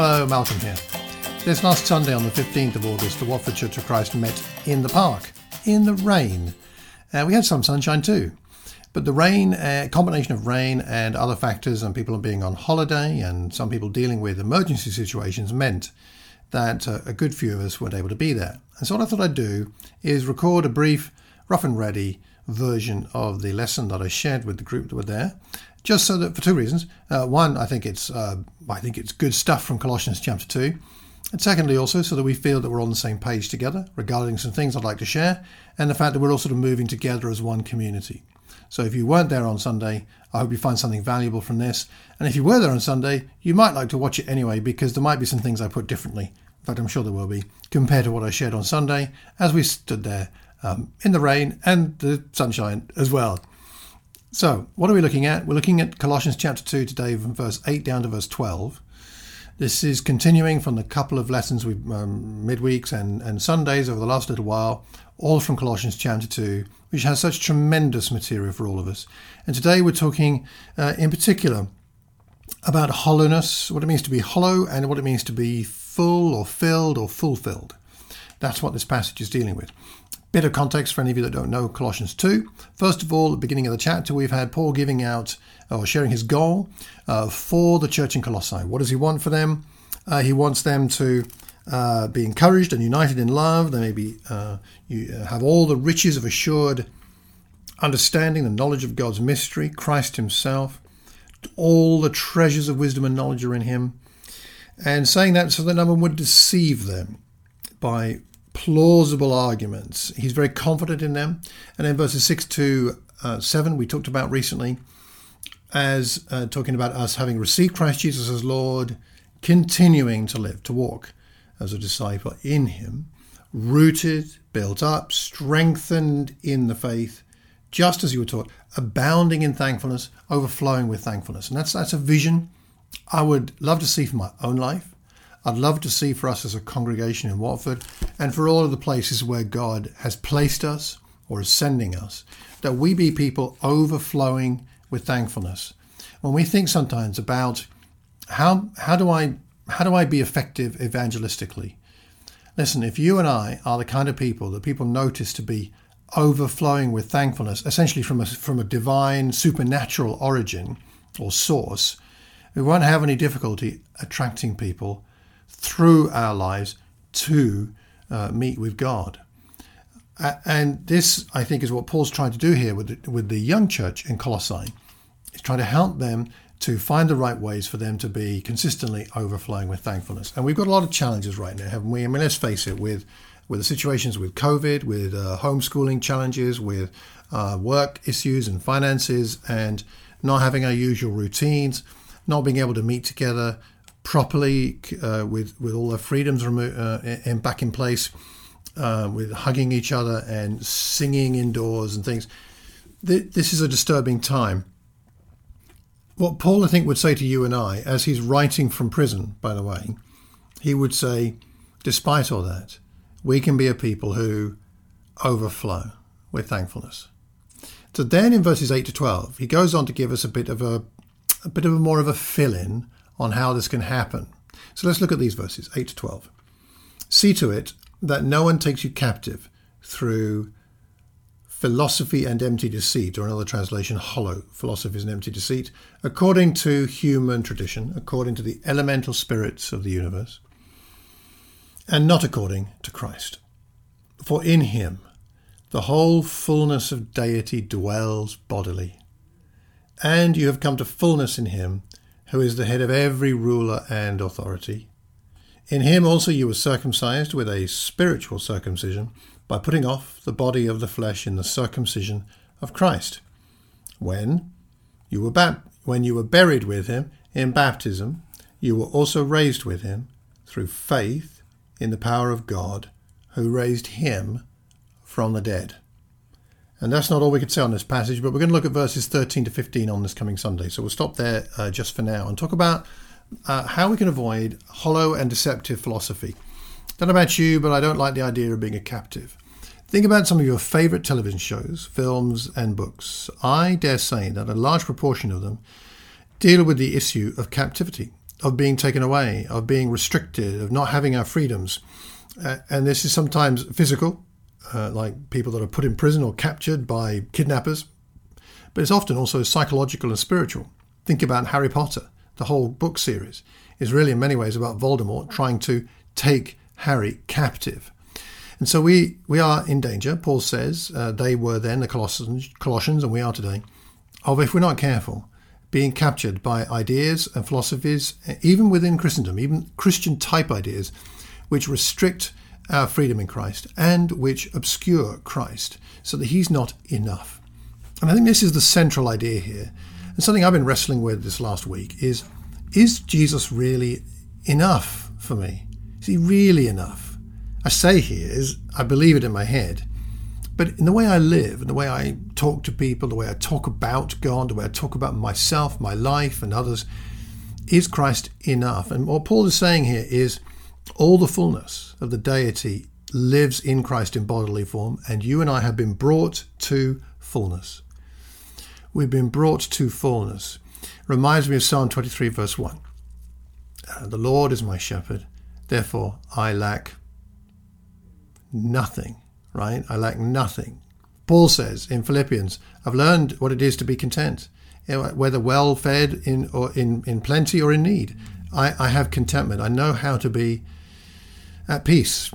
Hello, Malcolm here. This last Sunday on the 15th of August, the Watford Church of Christ met in the park, in the rain. Uh, we had some sunshine too. But the rain, a uh, combination of rain and other factors, and people being on holiday, and some people dealing with emergency situations, meant that uh, a good few of us weren't able to be there. And so, what I thought I'd do is record a brief, rough and ready version of the lesson that I shared with the group that were there, just so that for two reasons. Uh, one, I think it's uh, I think it's good stuff from Colossians chapter two, and secondly, also so that we feel that we're on the same page together regarding some things I'd like to share, and the fact that we're all sort of moving together as one community. So if you weren't there on Sunday, I hope you find something valuable from this. And if you were there on Sunday, you might like to watch it anyway because there might be some things I put differently. In fact, I'm sure there will be compared to what I shared on Sunday as we stood there um, in the rain and the sunshine as well. So, what are we looking at? We're looking at Colossians chapter 2 today, from verse 8 down to verse 12. This is continuing from the couple of lessons we um, midweeks and, and Sundays over the last little while, all from Colossians chapter 2, which has such tremendous material for all of us. And today we're talking uh, in particular about hollowness, what it means to be hollow, and what it means to be full or filled or fulfilled. That's what this passage is dealing with. Bit of context for any of you that don't know Colossians 2. First of all, at the beginning of the chapter, we've had Paul giving out or sharing his goal uh, for the church in Colossae. What does he want for them? Uh, he wants them to uh, be encouraged and united in love. They may be uh, you uh, have all the riches of assured understanding, the knowledge of God's mystery, Christ Himself. All the treasures of wisdom and knowledge are in Him. And saying that so that no one would deceive them by plausible arguments. He's very confident in them. And in verses 6 to uh, 7, we talked about recently, as uh, talking about us having received Christ Jesus as Lord, continuing to live, to walk as a disciple in Him, rooted, built up, strengthened in the faith, just as you were taught, abounding in thankfulness, overflowing with thankfulness. And that's that's a vision I would love to see for my own life. I'd love to see for us as a congregation in Watford and for all of the places where God has placed us or is sending us, that we be people overflowing with thankfulness. When we think sometimes about how how do I how do I be effective evangelistically? Listen, if you and I are the kind of people that people notice to be overflowing with thankfulness, essentially from a, from a divine supernatural origin or source, we won't have any difficulty attracting people through our lives to uh, meet with God. And this, I think, is what Paul's trying to do here with the, with the young church in Colossae. He's trying to help them to find the right ways for them to be consistently overflowing with thankfulness. And we've got a lot of challenges right now, haven't we? I mean, let's face it, with with the situations with COVID, with uh, homeschooling challenges, with uh, work issues and finances, and not having our usual routines, not being able to meet together, properly uh, with with all the freedoms remo- uh, and back in place, uh, with hugging each other and singing indoors and things. Th- this is a disturbing time. What Paul, I think, would say to you and I, as he's writing from prison, by the way, he would say, despite all that, we can be a people who overflow with thankfulness. So then in verses 8 to 12, he goes on to give us a bit of a, a bit of a more of a fill in on how this can happen. So let's look at these verses 8 to 12. See to it that no one takes you captive through philosophy and empty deceit, or another translation, hollow philosophy and empty deceit, according to human tradition, according to the elemental spirits of the universe, and not according to Christ. For in him the whole fullness of deity dwells bodily, and you have come to fullness in him who is the head of every ruler and authority. In him also you were circumcised with a spiritual circumcision by putting off the body of the flesh in the circumcision of Christ. When you were when you were buried with him in baptism, you were also raised with him through faith in the power of God who raised him from the dead. And that's not all we could say on this passage, but we're going to look at verses 13 to 15 on this coming Sunday. So we'll stop there uh, just for now and talk about uh, how we can avoid hollow and deceptive philosophy. Don't know about you, but I don't like the idea of being a captive. Think about some of your favourite television shows, films, and books. I dare say that a large proportion of them deal with the issue of captivity. of being taken away, of being restricted, of not having our freedoms. Uh, and this is sometimes physical, uh, like people that are put in prison or captured by kidnappers, but it's often also psychological and spiritual. Think about Harry Potter. The whole book series is really, in many ways, about Voldemort trying to take Harry captive. And so we, we are in danger, Paul says, uh, they were then the Colossians, Colossians, and we are today, of, if we're not careful, being captured by ideas and philosophies, even within Christendom, even Christian type ideas, which restrict our freedom in Christ and which obscure Christ so that he's not enough. And I think this is the central idea here. And something I've been wrestling with this last week is is Jesus really enough for me? Is he really enough? I say here is I believe it in my head, but in the way I live, in the way I talk to people, the way I talk about God, the way I talk about myself, my life, and others, is Christ enough? And what Paul is saying here is all the fullness of the deity lives in Christ in bodily form, and you and I have been brought to fullness. We've been brought to fullness. Reminds me of Psalm 23, verse 1. Uh, the Lord is my shepherd, therefore I lack nothing right? I lack nothing. Paul says in Philippians, I've learned what it is to be content, whether well fed in or in, in plenty or in need. I, I have contentment. I know how to be at peace.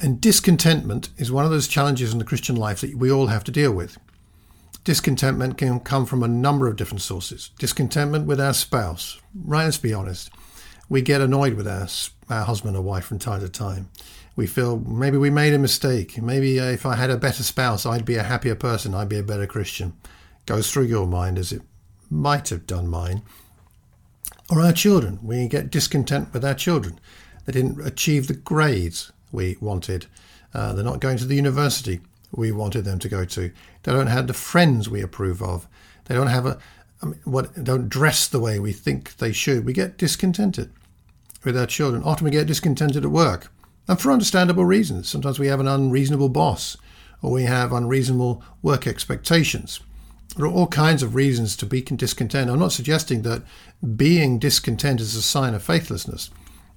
And discontentment is one of those challenges in the Christian life that we all have to deal with. Discontentment can come from a number of different sources. Discontentment with our spouse. Right, let's be honest. We get annoyed with our, our husband or wife from time to time we feel maybe we made a mistake. Maybe uh, if I had a better spouse, I'd be a happier person. I'd be a better Christian. Goes through your mind as it might have done mine. Or our children. We get discontent with our children. They didn't achieve the grades we wanted. Uh, they're not going to the university we wanted them to go to. They don't have the friends we approve of. They don't have a I mean, what don't dress the way we think they should. We get discontented with our children. Often we get discontented at work. And for understandable reasons. Sometimes we have an unreasonable boss, or we have unreasonable work expectations. There are all kinds of reasons to be discontent. I'm not suggesting that being discontent is a sign of faithlessness.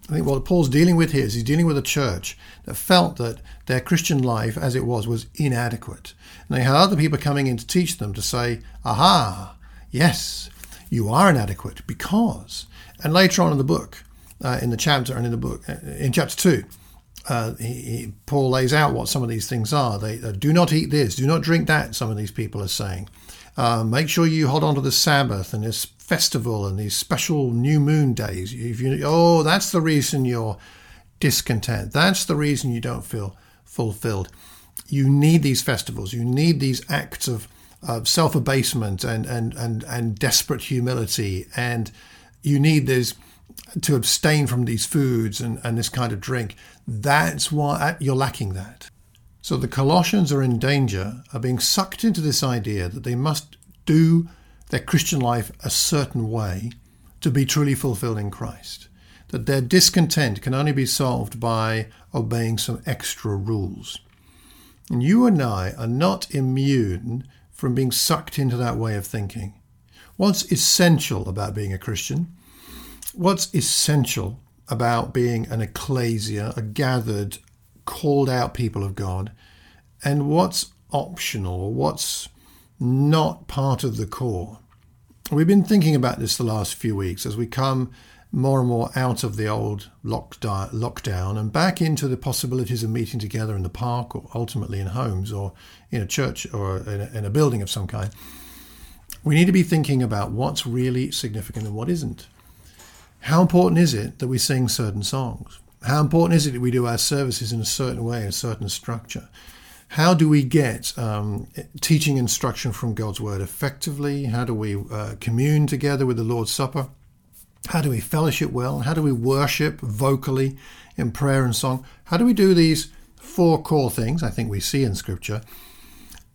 I think what Paul's dealing with here is he's dealing with a church that felt that their Christian life, as it was, was inadequate. And they had other people coming in to teach them to say, aha, yes, you are inadequate because. And later on in the book, uh, in the chapter and in the book, uh, in chapter 2, uh, he, he, Paul lays out what some of these things are. They uh, do not eat this, do not drink that. Some of these people are saying. Uh, make sure you hold on to the Sabbath and this festival and these special new moon days. If you, oh, that's the reason you're discontent. That's the reason you don't feel fulfilled. You need these festivals. You need these acts of, of self abasement and, and, and, and desperate humility. And you need this to abstain from these foods and, and this kind of drink. That's why uh, you're lacking that. So the Colossians are in danger of being sucked into this idea that they must do their Christian life a certain way to be truly fulfilled in Christ. That their discontent can only be solved by obeying some extra rules. And you and I are not immune from being sucked into that way of thinking. What's essential about being a Christian what's essential about being an ecclesia, a gathered, called out people of God, and what's optional, what's not part of the core. We've been thinking about this the last few weeks as we come more and more out of the old lockdown and back into the possibilities of meeting together in the park or ultimately in homes or in a church or in a, in a building of some kind. We need to be thinking about what's really significant and what isn't. How important is it that we sing certain songs? How important is it that we do our services in a certain way, a certain structure? How do we get um, teaching instruction from God's Word effectively? How do we uh, commune together with the Lord's Supper? How do we fellowship well? How do we worship vocally in prayer and song? How do we do these four core things I think we see in Scripture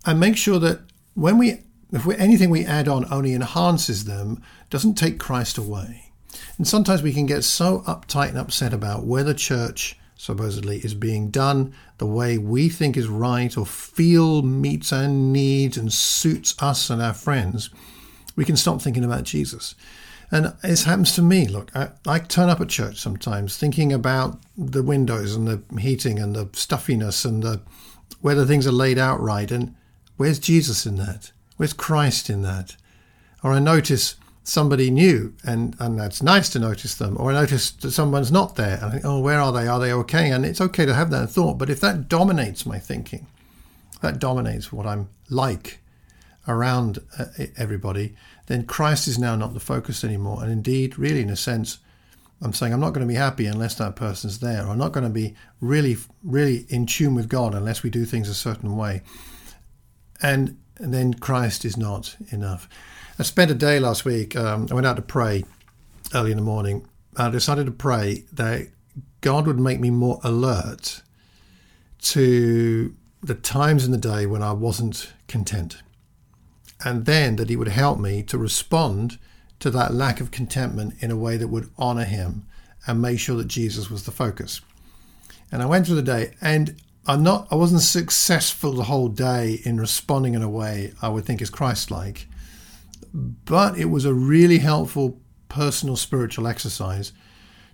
and make sure that when we, if we, anything we add on only enhances them, doesn't take Christ away? And sometimes we can get so uptight and upset about where the church supposedly is being done the way we think is right or feel meets our needs and suits us and our friends, we can stop thinking about Jesus. And it happens to me. Look, I, I, turn up at church sometimes thinking about the windows and the heating and the stuffiness and the, whether things are laid out right. And where's Jesus in that? Where's Christ in that? Or I notice somebody new and, and that's nice to notice them. Or I notice that someone's not there and I think, oh, where are they? Are they okay? And it's okay to have that thought. But if that dominates my thinking, that dominates what I'm like around uh, everybody, then Christ is now not the focus anymore. And indeed, really, in a sense, I'm saying I'm not going to be happy unless that person's there. I'm not going to be really, really in tune with God unless we do things a certain way. And, and then Christ is not enough. I spent a day last week. Um, I went out to pray early in the morning. I decided to pray that God would make me more alert to the times in the day when I wasn't content and then that he would help me to respond to that lack of contentment in a way that would honor him and make sure that Jesus was the focus. And I went through the day and I'm not I wasn't successful the whole day in responding in a way I would think is Christ-like. But it was a really helpful personal spiritual exercise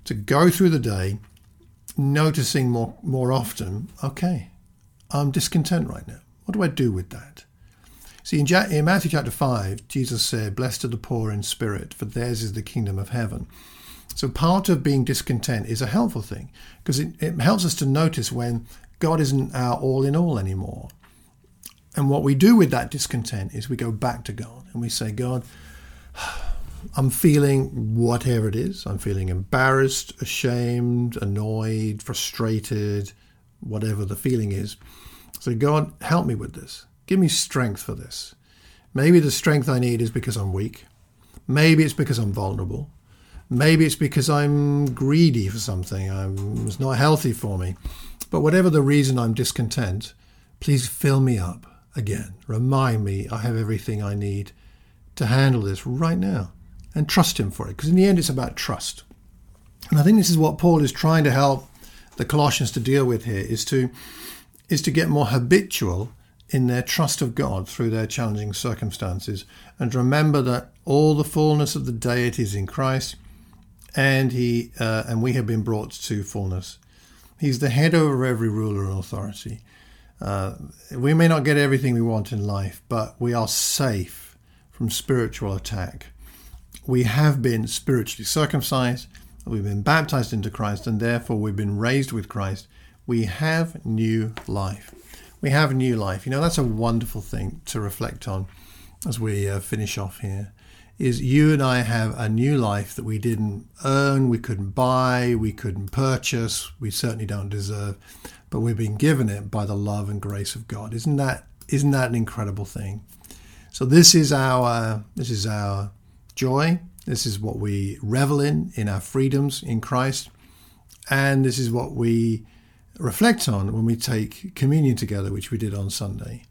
to go through the day noticing more more often, okay, I'm discontent right now. What do I do with that? See, in, in Matthew chapter 5, Jesus said, Blessed are the poor in spirit, for theirs is the kingdom of heaven. So part of being discontent is a helpful thing because it, it helps us to notice when God isn't our all in all anymore. And what we do with that discontent is we go back to God and we say, God, I'm feeling whatever it is. I'm feeling embarrassed, ashamed, annoyed, frustrated, whatever the feeling is. So, God, help me with this. Give me strength for this. Maybe the strength I need is because I'm weak. Maybe it's because I'm vulnerable. Maybe it's because I'm greedy for something. I'm, it's not healthy for me. But whatever the reason I'm discontent, please fill me up again. Remind me I have everything I need to handle this right now and trust Him for it. Because in the end, it's about trust. And I think this is what Paul is trying to help the Colossians to deal with here is to is to get more habitual in their trust of God through their challenging circumstances and remember that all the fullness of the deity is in Christ and he uh, and we have been brought to fullness. He's the head over every ruler and authority. Uh, we may not get everything we want in life, but we are safe from spiritual attack. We have been spiritually circumcised, we've been baptized into Christ, and therefore we've been raised with Christ. We have new life we have new life. You know, that's a wonderful thing to reflect on as we uh, finish off here. Is you and I have a new life that we didn't earn, we couldn't buy, we couldn't purchase, we certainly don't deserve, but we've been given it by the love and grace of God. Isn't that isn't that an incredible thing? So this is our this is our joy. This is what we revel in in our freedoms in Christ, and this is what we reflect on when we take communion together, which we did on Sunday.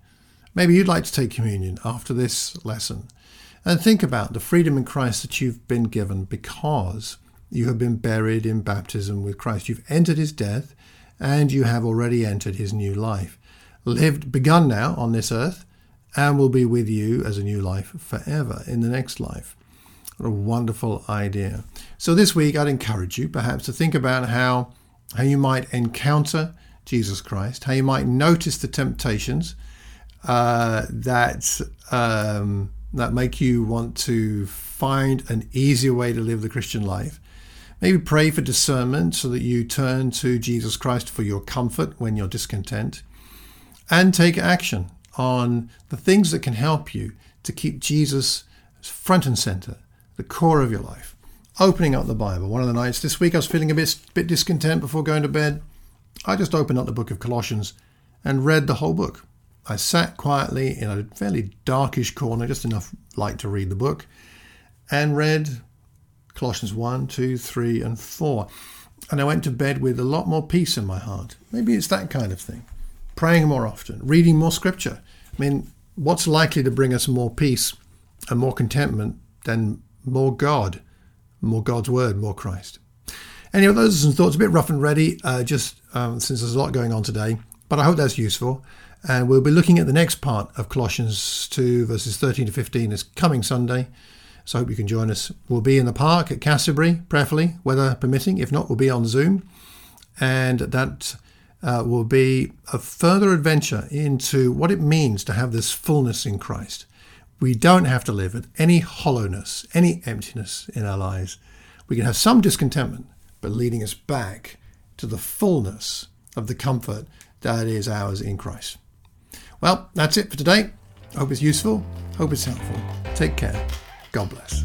Maybe you'd like to take communion after this lesson and think about the freedom in Christ that you've been given because you have been buried in baptism with Christ. You've entered his death and you have already entered his new life. Lived, begun now on this earth, and will be with you as a new life forever in the next life. What a wonderful idea. So, this week, I'd encourage you perhaps to think about how how you might encounter Jesus Christ, how you might notice the temptations uh, that um, that make you want to find an easier way to live the Christian life. Maybe pray for discernment so that you turn to Jesus Christ for your comfort when you're discontent, and take action on the things that can help you to keep Jesus front and center, the core of your life opening up the Bible. One of the nights this week I was feeling a bit, bit discontent before going to bed. I just opened up the book of Colossians and read the whole book. I sat quietly in a fairly darkish corner, just enough light to read the book, and read Colossians 1, 2, 3, and 4. And I went to bed with a lot more peace in my heart. Maybe it's that kind of thing. Praying more often, reading more scripture. I mean, what's likely to bring us more peace and more contentment than more God? more God's word, more Christ. Anyway, those are some thoughts, a bit rough and ready, uh, just um, since there's a lot going on today, but I hope that's useful. And we'll be looking at the next part of Colossians 2, verses 13 to 15, this coming Sunday. So I hope you can join us. We'll be in the park at Cassiobury, preferably, weather permitting. If not, we'll be on Zoom. And that uh, will be a further adventure into what it means to have this fullness in Christ. We don't have to live with any hollowness, any emptiness in our lives. We can have some discontentment, but leading us back to the fullness of the comfort that is ours in Christ. Well, that's it for today. Hope it's useful. Hope it's helpful. Take care. God bless.